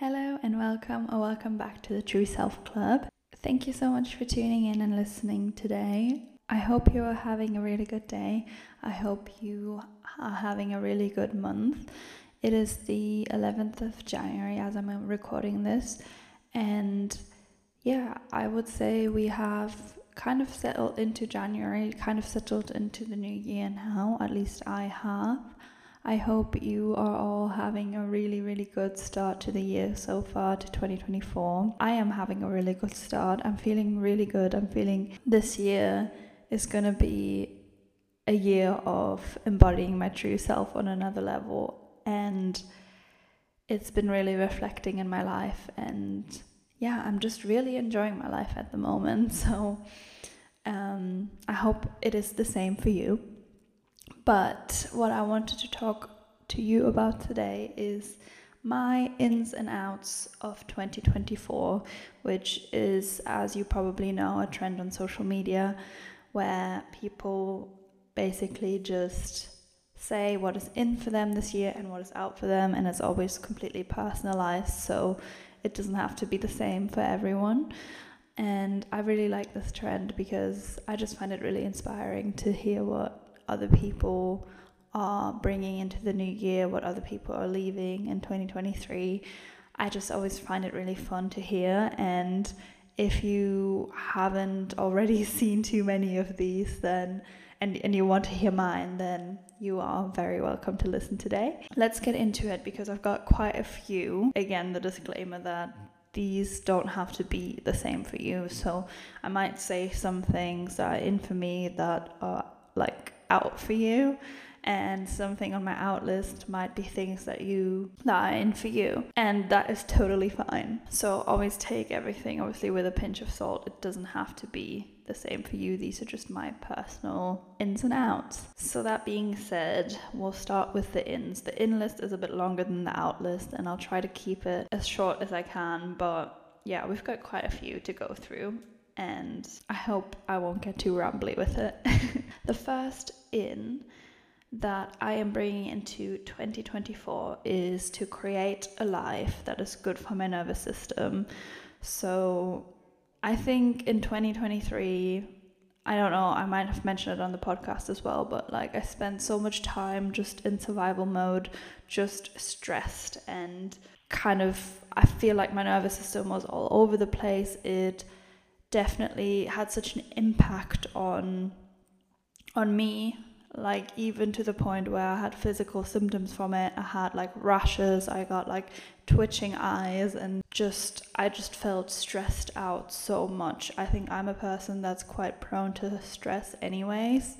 Hello and welcome or welcome back to the True Self Club. Thank you so much for tuning in and listening today. I hope you are having a really good day. I hope you are having a really good month. It is the 11th of January as I'm recording this, and yeah, I would say we have kind of settled into January, kind of settled into the new year now, at least I have. I hope you are all having a really, really good start to the year so far to 2024. I am having a really good start. I'm feeling really good. I'm feeling this year is going to be a year of embodying my true self on another level. And it's been really reflecting in my life. And yeah, I'm just really enjoying my life at the moment. So um, I hope it is the same for you. But what I wanted to talk to you about today is my ins and outs of 2024, which is, as you probably know, a trend on social media where people basically just say what is in for them this year and what is out for them, and it's always completely personalized, so it doesn't have to be the same for everyone. And I really like this trend because I just find it really inspiring to hear what other people are bringing into the new year, what other people are leaving in 2023. I just always find it really fun to hear. And if you haven't already seen too many of these, then and, and you want to hear mine, then you are very welcome to listen today. Let's get into it because I've got quite a few. Again, the disclaimer that these don't have to be the same for you. So I might say some things that are in for me that are like out for you and something on my out list might be things that you that are in for you and that is totally fine. So always take everything obviously with a pinch of salt. It doesn't have to be the same for you. These are just my personal ins and outs. So that being said we'll start with the ins. The in list is a bit longer than the out list and i'll try to keep it as short as i can but yeah we've got quite a few to go through and I hope I won't get too rambly with it. the first in that I am bringing into 2024 is to create a life that is good for my nervous system. So I think in 2023, I don't know, I might have mentioned it on the podcast as well, but like I spent so much time just in survival mode, just stressed and kind of, I feel like my nervous system was all over the place. It definitely had such an impact on on me like even to the point where I had physical symptoms from it. I had like rashes, I got like twitching eyes and just I just felt stressed out so much. I think I'm a person that's quite prone to stress anyways.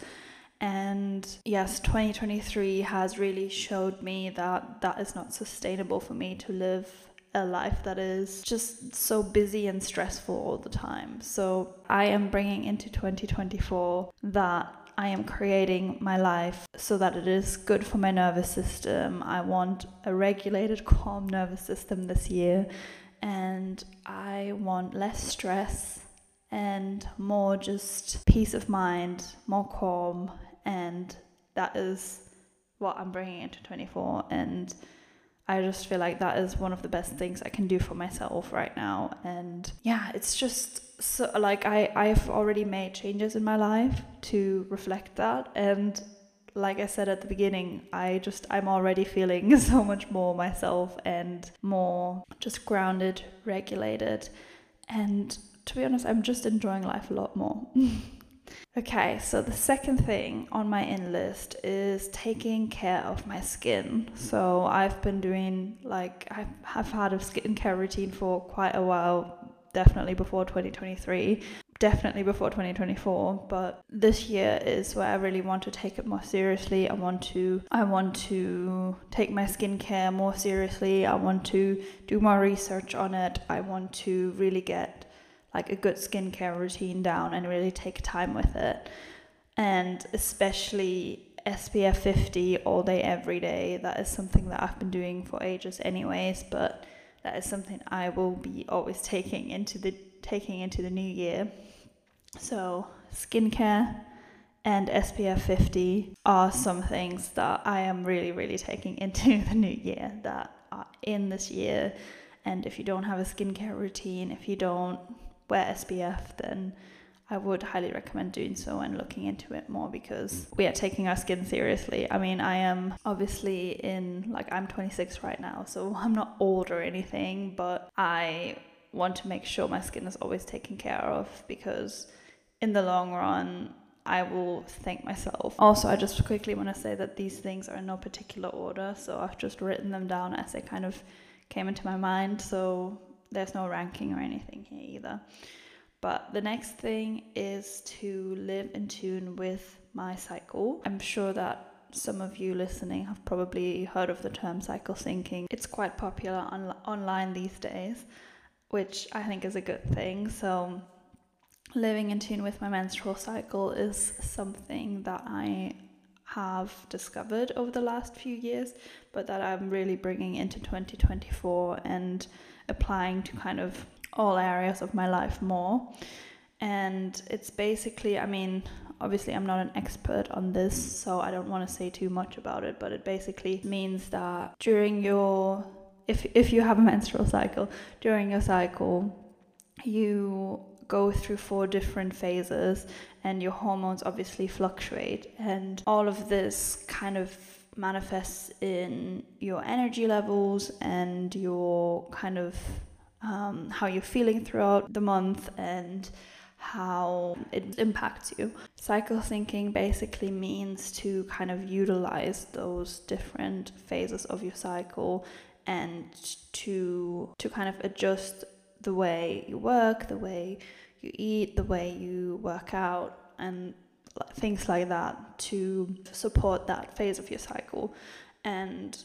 And yes, 2023 has really showed me that that is not sustainable for me to live a life that is just so busy and stressful all the time. So I am bringing into 2024 that I am creating my life so that it is good for my nervous system. I want a regulated, calm nervous system this year, and I want less stress and more just peace of mind, more calm, and that is what I'm bringing into 24. And I just feel like that is one of the best things I can do for myself right now. And yeah, it's just so like I, I've already made changes in my life to reflect that. And like I said at the beginning, I just, I'm already feeling so much more myself and more just grounded, regulated. And to be honest, I'm just enjoying life a lot more. Okay, so the second thing on my in list is taking care of my skin. So I've been doing like I have had a skincare routine for quite a while, definitely before 2023, definitely before 2024, but this year is where I really want to take it more seriously. I want to I want to take my skincare more seriously. I want to do more research on it. I want to really get like a good skincare routine down and really take time with it. And especially SPF 50 all day, every day. That is something that I've been doing for ages, anyways. But that is something I will be always taking into the taking into the new year. So skincare and SPF 50 are some things that I am really, really taking into the new year that are in this year And if you don't have a skincare routine, if you don't wear SPF, then I would highly recommend doing so and looking into it more because we are taking our skin seriously. I mean, I am obviously in, like, I'm 26 right now, so I'm not old or anything, but I want to make sure my skin is always taken care of because in the long run, I will thank myself. Also, I just quickly want to say that these things are in no particular order, so I've just written them down as they kind of came into my mind, so there's no ranking or anything here either. But the next thing is to live in tune with my cycle. I'm sure that some of you listening have probably heard of the term cycle syncing. It's quite popular on- online these days, which I think is a good thing. So, living in tune with my menstrual cycle is something that I have discovered over the last few years, but that I'm really bringing into 2024 and applying to kind of all areas of my life more. And it's basically, I mean, obviously, I'm not an expert on this, so I don't want to say too much about it, but it basically means that during your if, if you have a menstrual cycle, during your cycle, you go through four different phases and your hormones obviously fluctuate and all of this kind of manifests in your energy levels and your kind of um, how you're feeling throughout the month and how it impacts you. Cycle syncing basically means to kind of utilize those different phases of your cycle and to to kind of adjust the way you work, the way you eat, the way you work out and things like that to support that phase of your cycle. And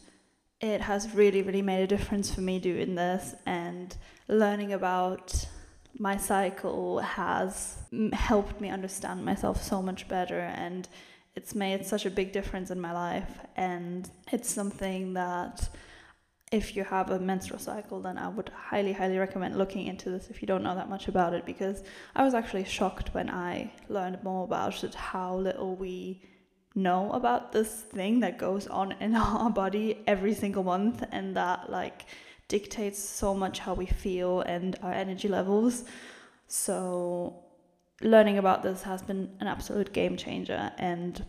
it has really, really made a difference for me doing this, and learning about my cycle has helped me understand myself so much better, and it's made such a big difference in my life. And it's something that if you have a menstrual cycle, then I would highly, highly recommend looking into this if you don't know that much about it, because I was actually shocked when I learned more about it, how little we know about this thing that goes on in our body every single month and that like dictates so much how we feel and our energy levels. So learning about this has been an absolute game changer and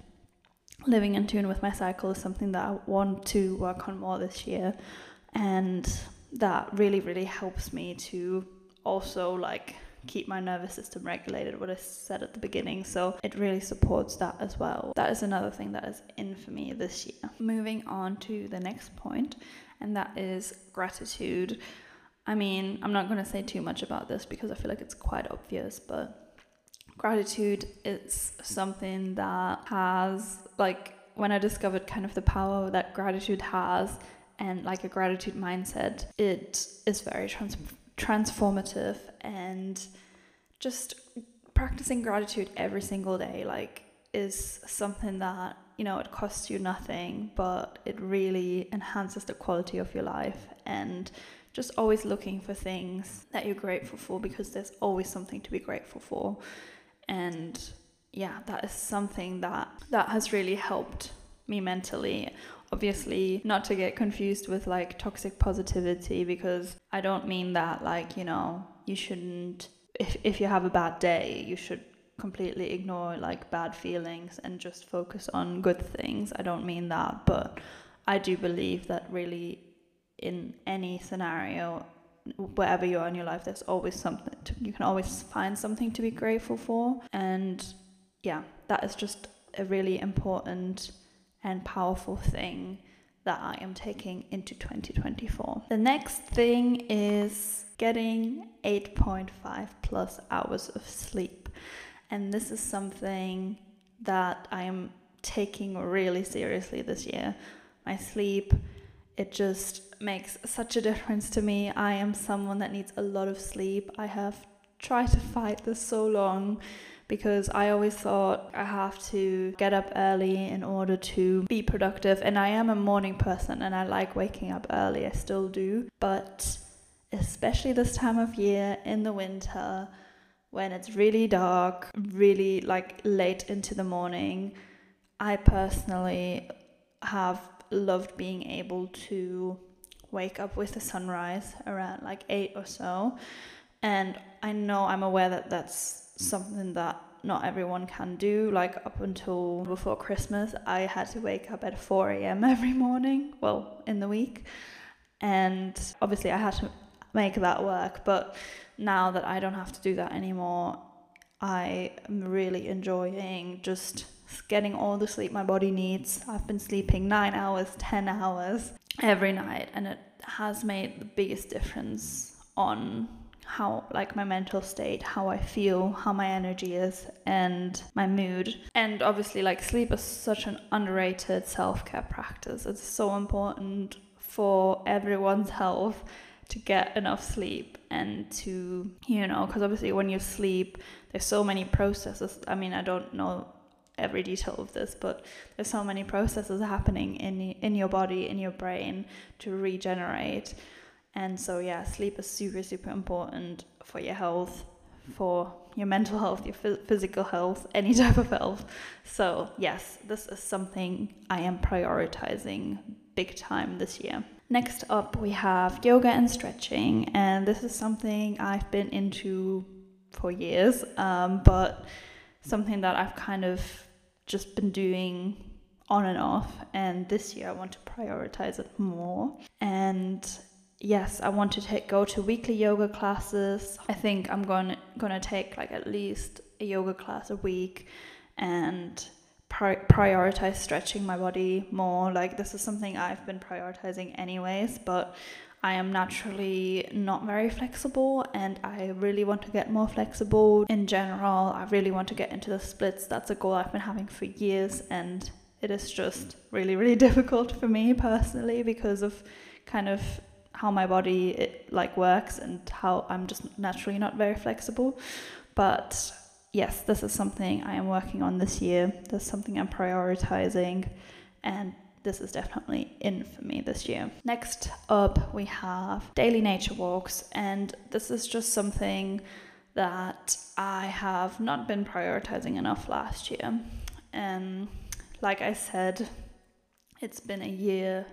living in tune with my cycle is something that I want to work on more this year and that really really helps me to also like keep my nervous system regulated, what I said at the beginning. So it really supports that as well. That is another thing that is in for me this year. Moving on to the next point, and that is gratitude. I mean, I'm not going to say too much about this because I feel like it's quite obvious, but gratitude is something that has, like, when I discovered kind of the power that gratitude has and like a gratitude mindset, it is very trans- transformative and just practicing gratitude every single day like is something that you know it costs you nothing but it really enhances the quality of your life and just always looking for things that you're grateful for because there's always something to be grateful for and yeah that is something that that has really helped me mentally obviously not to get confused with like toxic positivity because I don't mean that like, you know, you shouldn't if if you have a bad day, you should completely ignore like bad feelings and just focus on good things. I don't mean that, but I do believe that really in any scenario wherever you are in your life there's always something to, you can always find something to be grateful for and yeah that is just a really important and powerful thing that I am taking into 2024. The next thing is getting 8.5 plus hours of sleep. And this is something that I am taking really seriously this year. My sleep, it just makes such a difference to me. I am someone that needs a lot of sleep. I have tried to fight this so long because I always thought I have to get up early in order to be productive. And I am a morning person and I like waking up early, I still do. But especially this time of year in the winter, when it's really dark, really like late into the morning, I personally have loved being able to wake up with the sunrise around like 8 or so. And I know I'm aware that that's something that not everyone can do. Like up until before Christmas, I had to wake up at 4 a.m. every morning, well, in the week. And obviously, I had to make that work. But now that I don't have to do that anymore, I am really enjoying just getting all the sleep my body needs. I've been sleeping nine hours, 10 hours every night, and it has made the biggest difference on how like my mental state how i feel how my energy is and my mood. And obviously like sleep is such an underrated self-care practice. It's so important for everyone's health to get enough sleep and to you know because obviously when you sleep there's so many processes. I mean i don't know every detail of this but there's so many processes happening in in your body in your brain to regenerate. And so yeah sleep is super super important for your health for your mental health your physical health any type of health. So yes this is something i am prioritizing big time this year. Next up, we have yoga and stretching, and this is something I've been into for years, um, but something that I've kind of just been doing on and off. And this year, I want to prioritize it more. And yes, I want to take, go to weekly yoga classes. I think I'm going gonna take like at least a yoga class a week, and pri- prioritize stretching my body more. Like, this is something I've been prioritizing anyways, but I am naturally not very flexible and I really want to get more flexible in general. I really want to get into the splits. That's a goal I've been having for years and it is just really really difficult for me personally because of kind of how my body it like works and how I'm just naturally not very flexible. But yes, this is something I am working on this year. This is something I'm prioritizing, and this is definitely in for me this year. Next up, we have daily nature walks, and this is just something that I have not been prioritizing enough last year. And like I said, it's been a year,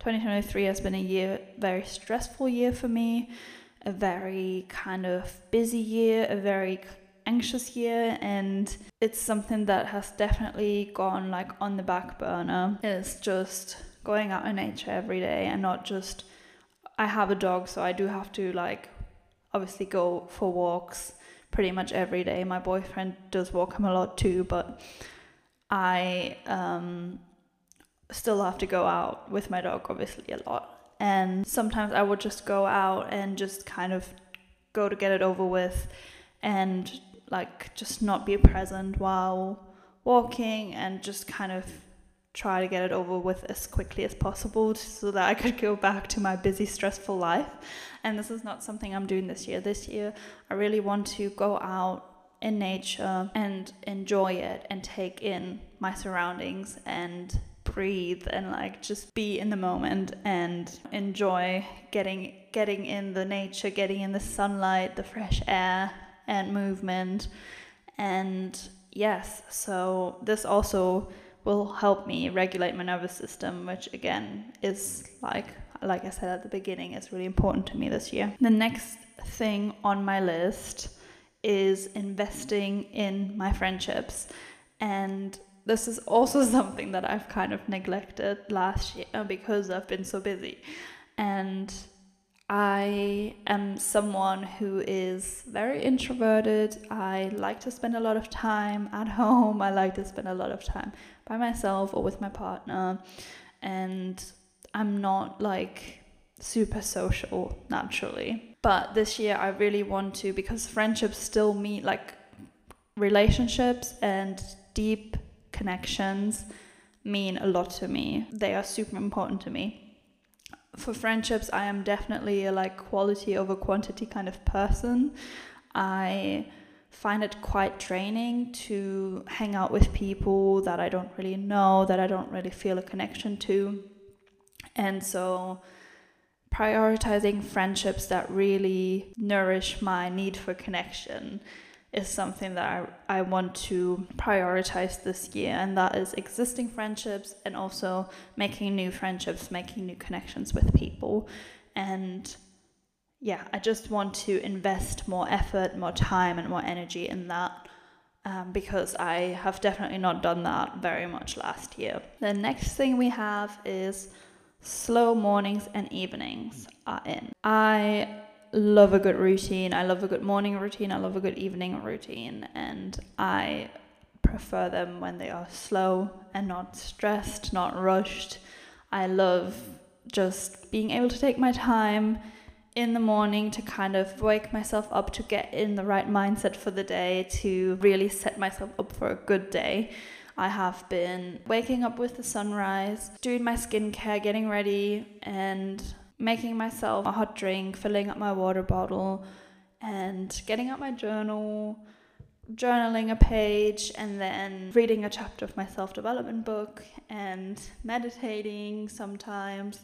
2023 has been a year, very stressful year for me, a very kind of busy year, a very anxious year and it's something that has definitely gone like on the back burner. Is just going out in nature every day and not just I have a dog so I do have to like obviously go for walks pretty much every day. My boyfriend does walk him a lot too but I um still have to go out with my dog obviously a lot. And sometimes I would just go out and just kind of go to get it over with and like just not be present while walking and just kind of try to get it over with as quickly as possible so that I could go back to my busy, stressful life. And this is not something I'm doing this year. This year, I really want to go out in nature and enjoy it and take in my surroundings and breathe and like just be in the moment and enjoy getting getting in the nature getting in the sunlight the fresh air and movement. And yes, so this also will help me regulate my nervous system, which again is like like I said at the beginning, is really important to me this year. The next thing on my list is investing in my friendships. And this is also something that I've kind of neglected last year because I've been so busy. And I am someone who is very introverted. I like to spend a lot of time at home. I like to spend a lot of time by myself or with my partner. And I'm not like super social naturally. But this year I really want to because friendships still mean like relationships and deep connections mean a lot to me. They are super important to me for friendships, I am definitely a like quality over quantity kind of person. I find it quite draining to hang out with people that I don't really know, that I don't really feel a connection to. And so prioritizing friendships that really nourish my need for connection is something that I, I want to prioritize this year, and that is existing friendships and also making new friendships, making new connections with people. And yeah, I just want to invest more effort, more time, and more energy in that. Um, because I have definitely not done that very much last year. The next thing we have is slow mornings and evenings are in. I love a good routine. I love a good morning routine. I love a good evening routine. And I prefer them when they are slow and not stressed, not rushed. I love just being able to take my time in the morning to kind of wake myself up to get in the right mindset for the day, to really set myself up for a good day. I have been waking up with the sunrise, doing my skincare, getting ready, and making myself a hot drink, filling up my water bottle, and getting out my journal, journaling a page, and then reading a chapter of my self development book, and meditating sometimes,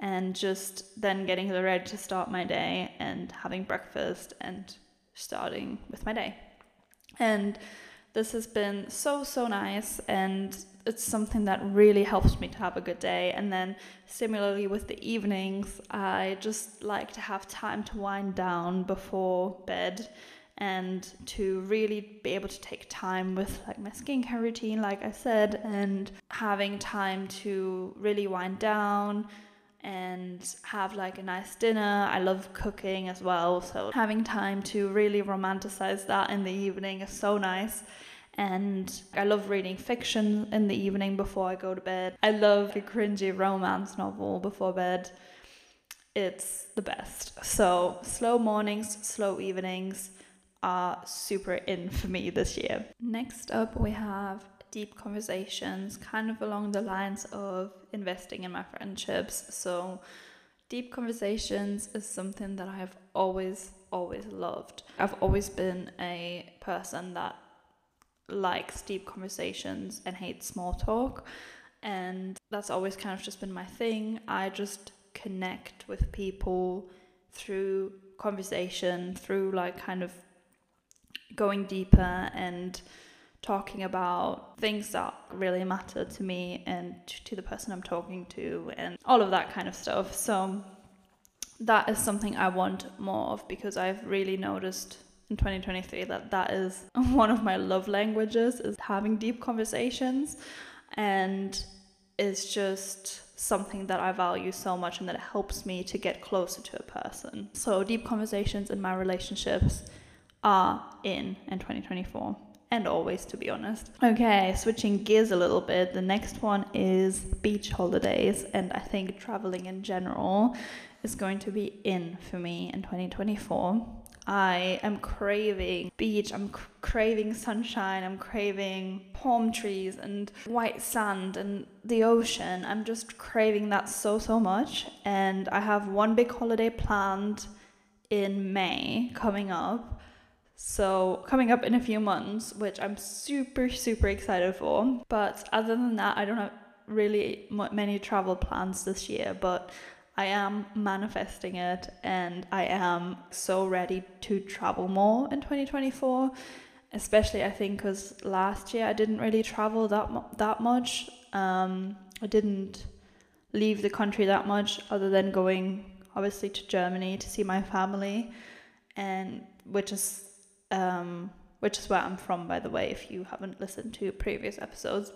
and just then getting ready to start my day and having breakfast and starting with my day. And this has been so, so nice, and it's something that really helps me to have a good day. And then, similarly, with the evenings, I just like to have time to wind down before bed and to really be able to take time with like my skincare routine like i said and having time to really wind down and have like a nice dinner. I love cooking as well, so having time to really romanticize that in the evening is so nice. And I love reading fiction in the evening before I go to bed. I love a cringy romance novel before bed. It's the best. So, slow mornings, slow evenings are super in for me this year. Next up, we have deep conversations, kind of along the lines of investing in my friendships. So, deep conversations is something that I have always, always loved. I've always been a person that likes deep conversations and hates small talk. And that's always kind of just been my thing. I just connect with people through conversation, through like kind of going deeper and talking about things that really matter to me and to the person I'm talking to and all of that kind of stuff. So that is something I want more of because I've really noticed in 2023 that that is one of my love languages is having deep conversations and it's just something that I value so much and that helps me to get closer to a person. So deep conversations in my relationships are in in 2024 and always, to be honest. Okay, switching gears a little bit. The next one is beach holidays, and I think traveling in general is going to be in for me in 2024. I am craving beach, I'm cr- craving sunshine, I'm craving palm trees and white sand and the ocean. I'm just craving that so, so much. And I have one big holiday planned in May coming up so, coming up in a few months, which I'm super, super excited for. But other than that, I don't have really many travel plans this year, but I am manifesting it and I am so ready to travel more in 2024. Especially, I think, because last year I didn't really travel that, that much. Um, I didn't leave the country that much, other than going obviously to Germany to see my family, and which is um, which is where I'm from, by the way, if you haven't listened to previous episodes.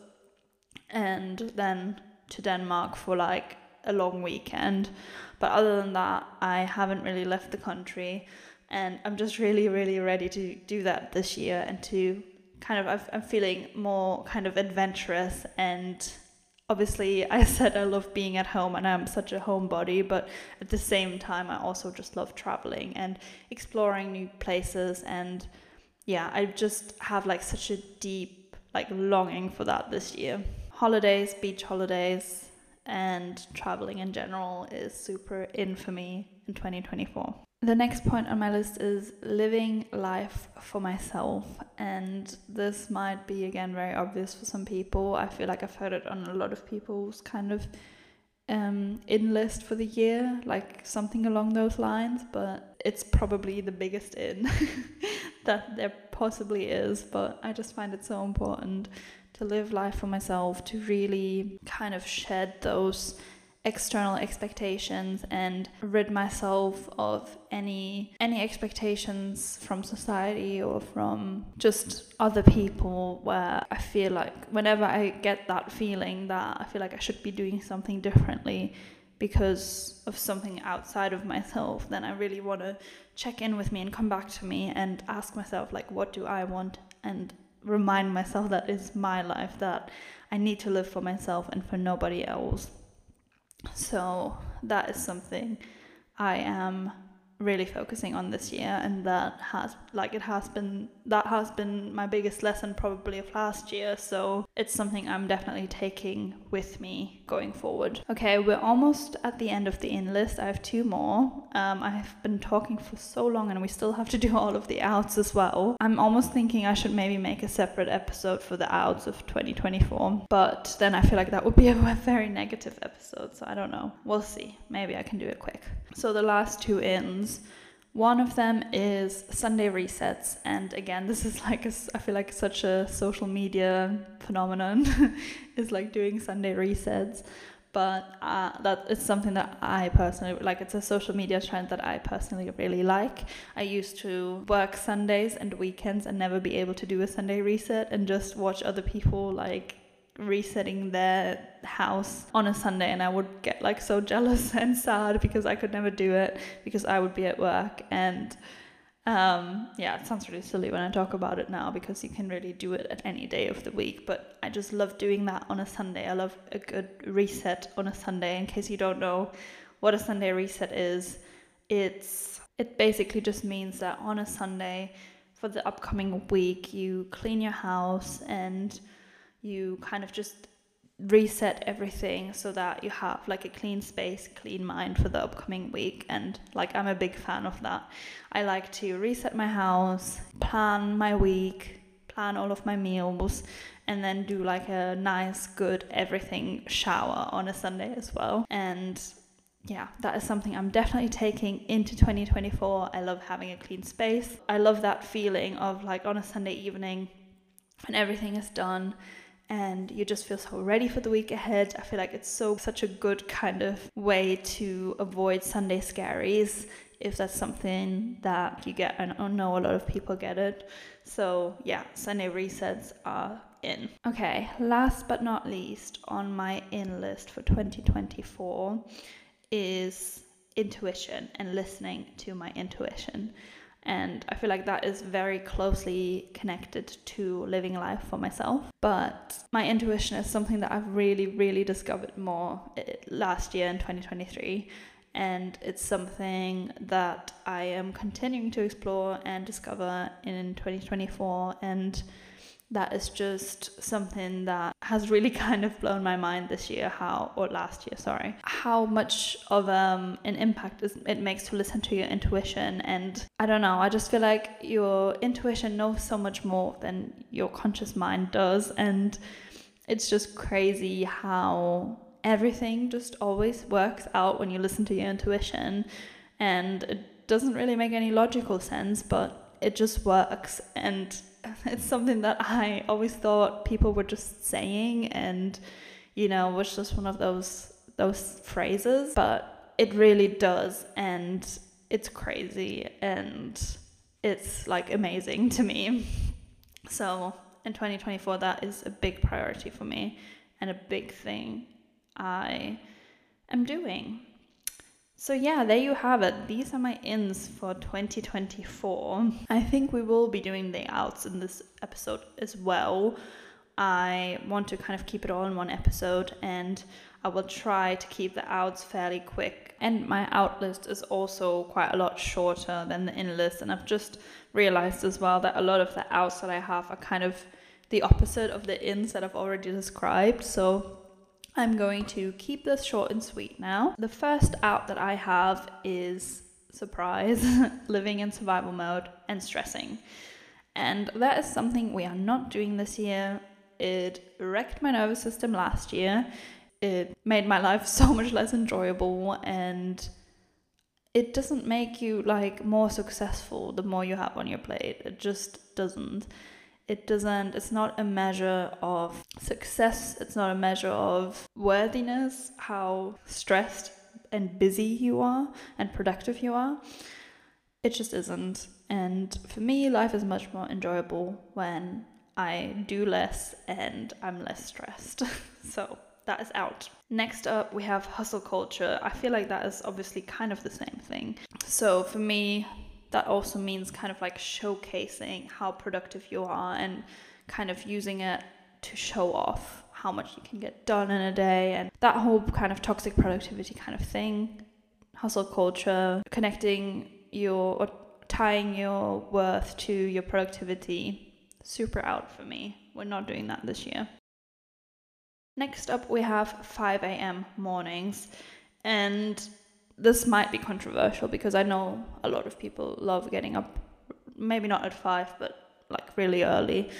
And then to Denmark for like a long weekend. But other than that, I haven't really left the country. And I'm just really, really ready to do that this year and to kind of, I'm feeling more kind of adventurous and obviously I said I love being at home and I'm such a homebody, but at the same time I also just love traveling and exploring new places and yeah, I just have like such a deep like longing for that this year. Holidays, beach holidays and traveling in general is super in for me in 2024. The next point on my list is living life for myself. And this might be, again, very obvious for some people. I feel like I've heard it on a lot of people's kind of um, in list for the year, like something along those lines, but it's probably the biggest in that there possibly is, but I just find it so important to live life for myself, to really kind of shed those external expectations and rid myself of any any expectations from society or from just other people where I feel like whenever I get that feeling that I feel like I should be doing something differently because of something outside of myself then I really want to check in with me and come back to me and ask myself like what do I want? And remind myself that it's my life that I need to live for myself and for nobody else. So that is something I am really focusing on this year and that has like it has been that has been my biggest lesson probably of last year. So it's something i'm definitely taking with me going forward. Okay we're almost at the end of the in list. I have two more. Um, i've been talking for so long and we still have to do all of the outs as well. I'm almost thinking i should maybe make a separate episode for the outs of 2024 but then i feel like that would be a very negative episode so i don't know. We'll see. Maybe i can do it quick. So the last two ins, one of them is Sunday resets, and again, this is like a, I feel like such a social media phenomenon. is like doing Sunday resets, but uh, that is something that I personally like. It's a social media trend that I personally really like. I used to work Sundays and weekends and never be able to do a Sunday reset and just watch other people like resetting their house on a Sunday and I would get like so jealous and sad because I could never do it because I would be at work and um, yeah, it sounds really silly when I talk about it now because you can really do it at any day of the week, but I just love doing that on a Sunday. I love a good reset on a Sunday. In case you don't know what a Sunday reset is, it's it basically just means that on a Sunday for the upcoming week you clean your house and you kind of just reset everything so that you have like a clean space, clean mind for the upcoming week. And like, I'm a big fan of that. I like to reset my house, plan my week, plan all of my meals, and then do like a nice, good everything shower on a Sunday as well. And yeah, that is something I'm definitely taking into 2024. I love having a clean space. I love that feeling of like on a Sunday evening when everything is done and you just feel so ready for the week ahead. I feel like it's so such a good kind of way to avoid Sunday scaries if that's something that you get. I know a lot of people get it. So, yeah, Sunday resets are in. Okay, last but not least on my in list for 2024 is intuition and listening to my intuition. And I feel like that is very closely connected to living life for myself. But my intuition is something that I've really, really discovered more eh, last year in 2023. And it's something that I am continuing to explore and discover in 2024. And that is just something that has really kind of blown my mind this year how or last year sorry how much of um, an impact it makes to listen to your intuition. And i don't know i just feel like your intuition knows so much more than your conscious mind does. And it's just crazy how everything just always works out when you listen to your intuition. And it doesn't really make any logical sense but it just works. And it's something that I always thought people were just saying and you know was just one of those those phrases but it really does. And it's crazy and it's like amazing to me. So in 2024 that is a big priority for me and a big thing I am doing so, yeah, there you have it. These are my ins for 2024. I think we will be doing the outs in this episode as well. I want to kind of keep it all in one episode and I will try to keep the outs fairly quick. And my out list is also quite a lot shorter than the in list. And I've just realized as well that a lot of the outs that I have are kind of the opposite of the ins that I've already described. So I'm going to keep this short and sweet now. The first out that I have is surprise, living in survival mode and stressing. And that is something we are not doing this year. It wrecked my nervous system last year. It made my life so much less enjoyable and it doesn't make you like more successful the more you have on your plate. It just doesn't. It doesn't, it's not a measure of success, it's not a measure of worthiness, how stressed and busy you are and productive you are. It just isn't. And for me, life is much more enjoyable when I do less and I'm less stressed. so that is out. Next up, we have hustle culture. I feel like that is obviously kind of the same thing. So for me, that also means kind of like showcasing how productive you are and kind of using it to show off how much you can get done in a day and that whole kind of toxic productivity kind of thing. Hustle culture, connecting your or tying your worth to your productivity. Super out for me. We're not doing that this year. Next up, we have 5 a.m. mornings. And this might be controversial because I know a lot of people love getting up, maybe not at 5, but like really early.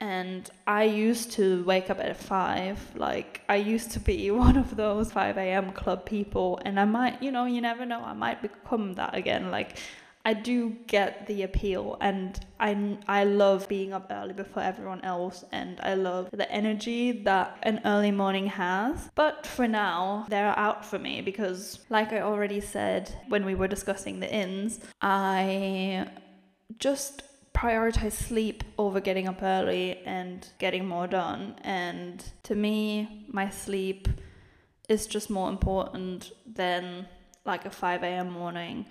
And I used to wake up at 5. Like, I used to be one of those 5 a.m. club people. And I might, you know, you never know, I might become that again. Like, I do get the appeal and I, I love being up early before everyone else and I love the energy that an early morning has. But for now, they're out for me because, like I already said when we were discussing the ins, I just prioritize sleep over getting up early and getting more done. And to me, my sleep is just more important than like a 5 a.m. morning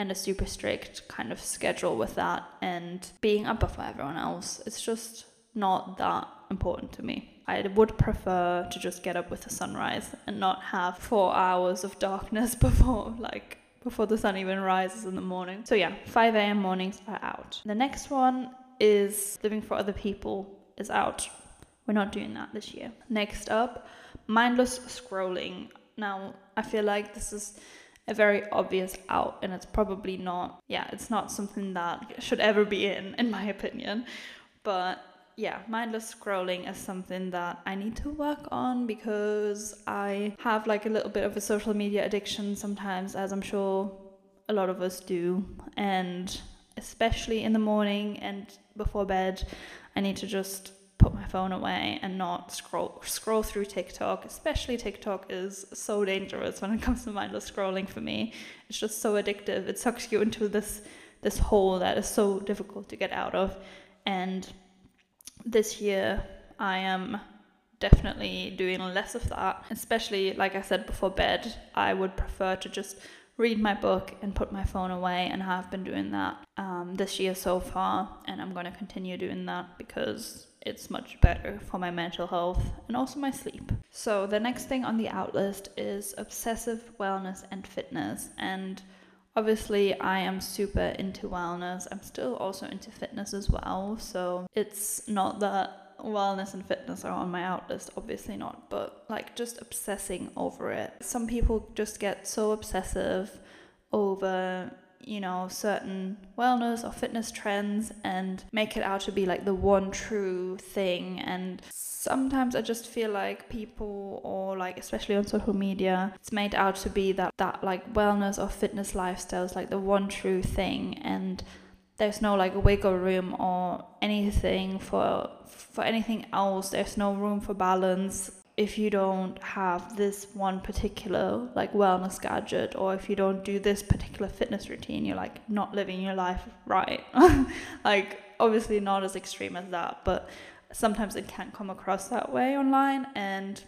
and a super strict kind of schedule with that and being up before everyone else. It's just not that important to me. I would prefer to just get up with the sunrise and not have four hours of darkness before like before the sun even rises in the morning. So yeah, 5 a.m. mornings are out. The next one is living for other people is out. We're not doing that this year. Next up, mindless scrolling. Now, I feel like this is a very obvious out and it's probably not yeah it's not something that should ever be in in my opinion. But yeah mindless scrolling is something that i need to work on because i have like a little bit of a social media addiction sometimes as i'm sure a lot of us do. And especially in the morning and before bed i need to just put my phone away and not scroll scroll through TikTok. Especially TikTok is so dangerous when it comes to mindless scrolling for me. It's just so addictive. It sucks you into this this hole that is so difficult to get out of. And this year I am definitely doing less of that. Especially like I said before bed, I would prefer to just read my book and put my phone away and I have been doing that um, this year so far and i'm going to continue doing that because it's much better for my mental health and also my sleep. So, the next thing on the out list is obsessive wellness and fitness. And obviously, I am super into wellness. I'm still also into fitness as well. So, it's not that wellness and fitness are on my out list, obviously not, but like just obsessing over it. Some people just get so obsessive over you know, certain wellness or fitness trends and make it out to be like the one true thing. And sometimes I just feel like people, or like especially on social media, it's made out to be that that like wellness or fitness lifestyle is like the one true thing. And there's no like wiggle room or anything for for anything else there's no room for balance if you don't have this one particular like wellness gadget or if you don't do this particular fitness routine you're like not living your life right like obviously not as extreme as that but sometimes it can come across that way online and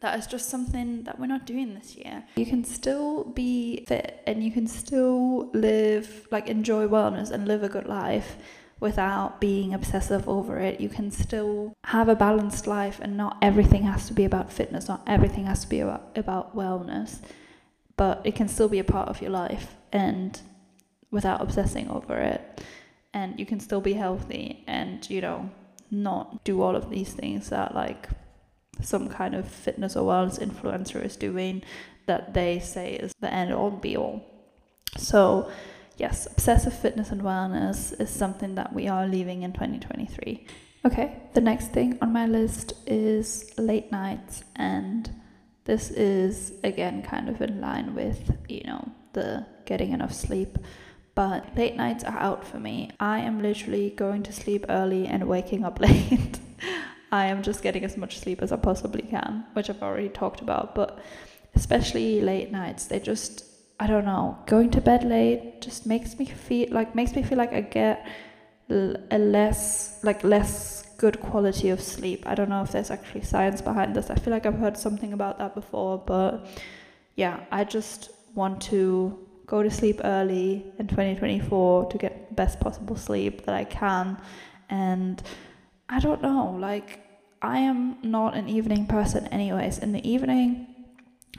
that is just something that we're not doing this year. You can still be fit and you can still live, like, enjoy wellness and live a good life without being obsessive over it. You can still have a balanced life, and not everything has to be about fitness, not everything has to be about, about wellness, but it can still be a part of your life and without obsessing over it. And you can still be healthy and, you know, not do all of these things that, like, some kind of fitness or wellness influencer is doing that they say is the end all be all. So, yes, obsessive fitness and wellness is something that we are leaving in 2023. Okay, the next thing on my list is late nights, and this is again kind of in line with, you know, the getting enough sleep. But late nights are out for me. I am literally going to sleep early and waking up late. I am just getting as much sleep as I possibly can, which I've already talked about. But especially late nights, they just, I don't know, going to bed late just makes me feel like, makes me feel like I get a less, like less good quality of sleep. I don't know if there's actually science behind this. I feel like I've heard something about that before, but yeah, I just want to go to sleep early in 2024 to get the best possible sleep that I can. And I don't know, like, I am not an evening person, anyways. In the evening,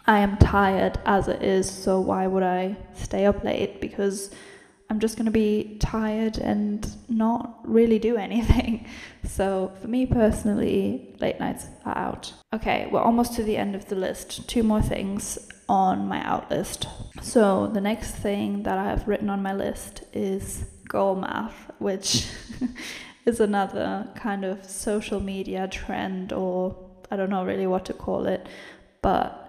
I am tired as it is, so why would I stay up late? Because I'm just going to be tired and not really do anything. So, for me personally, late nights are out. Okay, we're almost to the end of the list. Two more things on my out list. So, the next thing that I have written on my list is girl math, which is another kind of social media trend, or I don't know really what to call it, but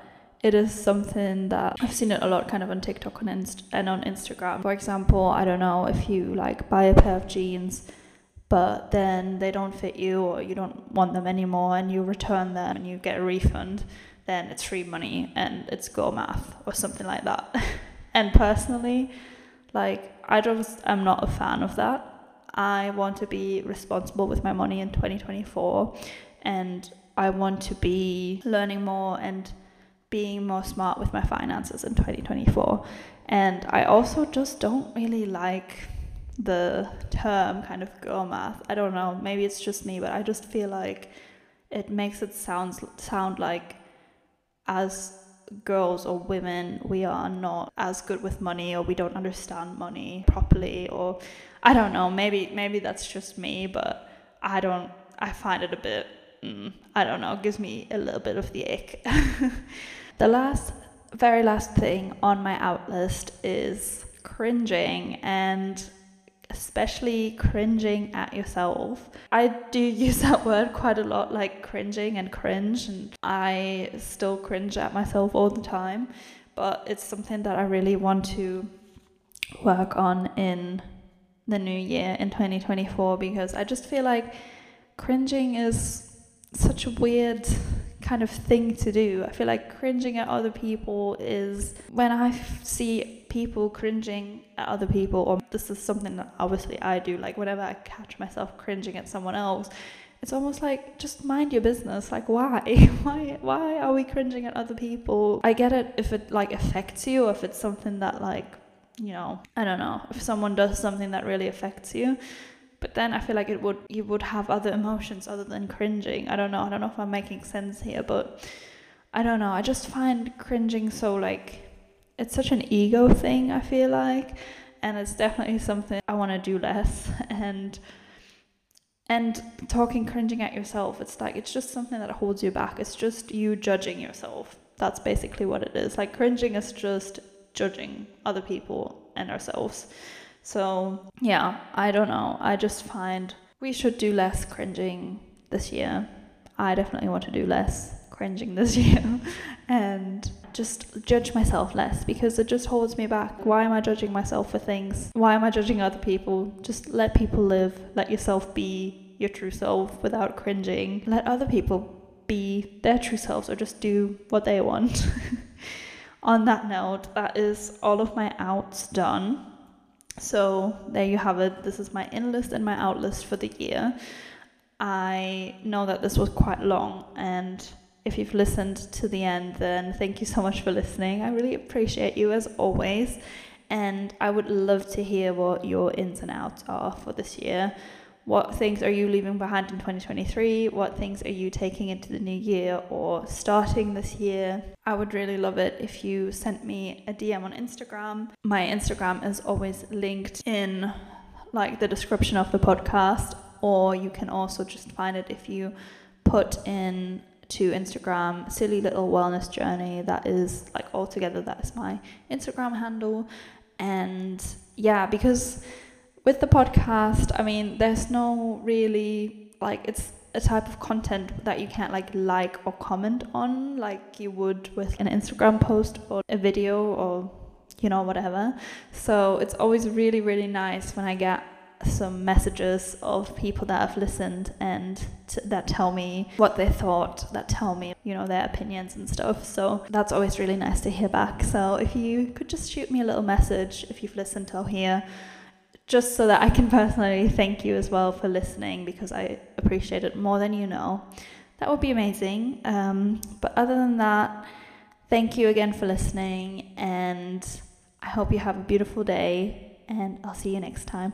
it is something that I've seen it a lot kind of on TikTok and, Inst- and on Instagram. For example, I don't know if you like buy a pair of jeans but then they don't fit you or you don't want them anymore and you return them and you get a refund, then it's free money and it's girl math or something like that. and personally, like I just am not a fan of that. I want to be responsible with my money in 2024 and I want to be learning more and being more smart with my finances in 2024. And I also just don't really like the term kind of girl math. I don't know, maybe it's just me, but I just feel like it makes it sounds sound like as girls or women we are not as good with money or we don't understand money properly or I don't know, maybe maybe that's just me, but I don't I find it a bit mm, I don't know, gives me a little bit of the ick. The last, very last thing on my out list is cringing and especially cringing at yourself. I do use that word quite a lot, like cringing and cringe, and I still cringe at myself all the time. But it's something that I really want to work on in the new year in 2024 because I just feel like cringing is such a weird kind of thing to do. I feel like cringing at other people is when I see people cringing at other people, or this is something that obviously I do, like whenever I catch myself cringing at someone else, it's almost like just mind your business. Like why? why why are we cringing at other people? I get it if it like affects you, or if it's something that like you know, I don't know, if someone does something that really affects you but then I feel like it would you would have other emotions other than cringing. I don't know. I don't know if I'm making sense here, but I don't know. I just find cringing so like it's such an ego thing, I feel like, and it's definitely something I want to do less and and talking cringing at yourself, it's like it's just something that holds you back. It's just you judging yourself. That's basically what it is. Like cringing is just judging other people and ourselves. So, yeah, I don't know. I just find we should do less cringing this year. I definitely want to do less cringing this year and just judge myself less because it just holds me back. Why am I judging myself for things? Why am I judging other people? Just let people live. Let yourself be your true self without cringing. Let other people be their true selves or just do what they want. On that note, that is all of my outs done. So there you have it. This is my in list and my out list for the year. I know that this was quite long, and if you've listened to the end, then thank you so much for listening. I really appreciate you as always, and I would love to hear what your ins and outs are for this year. What things are you leaving behind in 2023? What things are you taking into the new year or starting this year? I would really love it if you sent me a DM on Instagram. My Instagram is always linked in like the description of the podcast or you can also just find it if you put in to Instagram silly little wellness journey that is like all together that is my Instagram handle and yeah because with the podcast, I mean, there's no really like it's a type of content that you can't like like or comment on like you would with an Instagram post or a video or you know, whatever. So it's always really, really nice when I get some messages of people that have listened and t- that tell me what they thought, that tell me, you know, their opinions and stuff. So that's always really nice to hear back. So if you could just shoot me a little message if you've listened till here, just so that I can personally thank you as well for listening because I appreciate it more than you know. That would be amazing. Um, but other than that, thank you again for listening and I hope you have a beautiful day and I'll see you next time.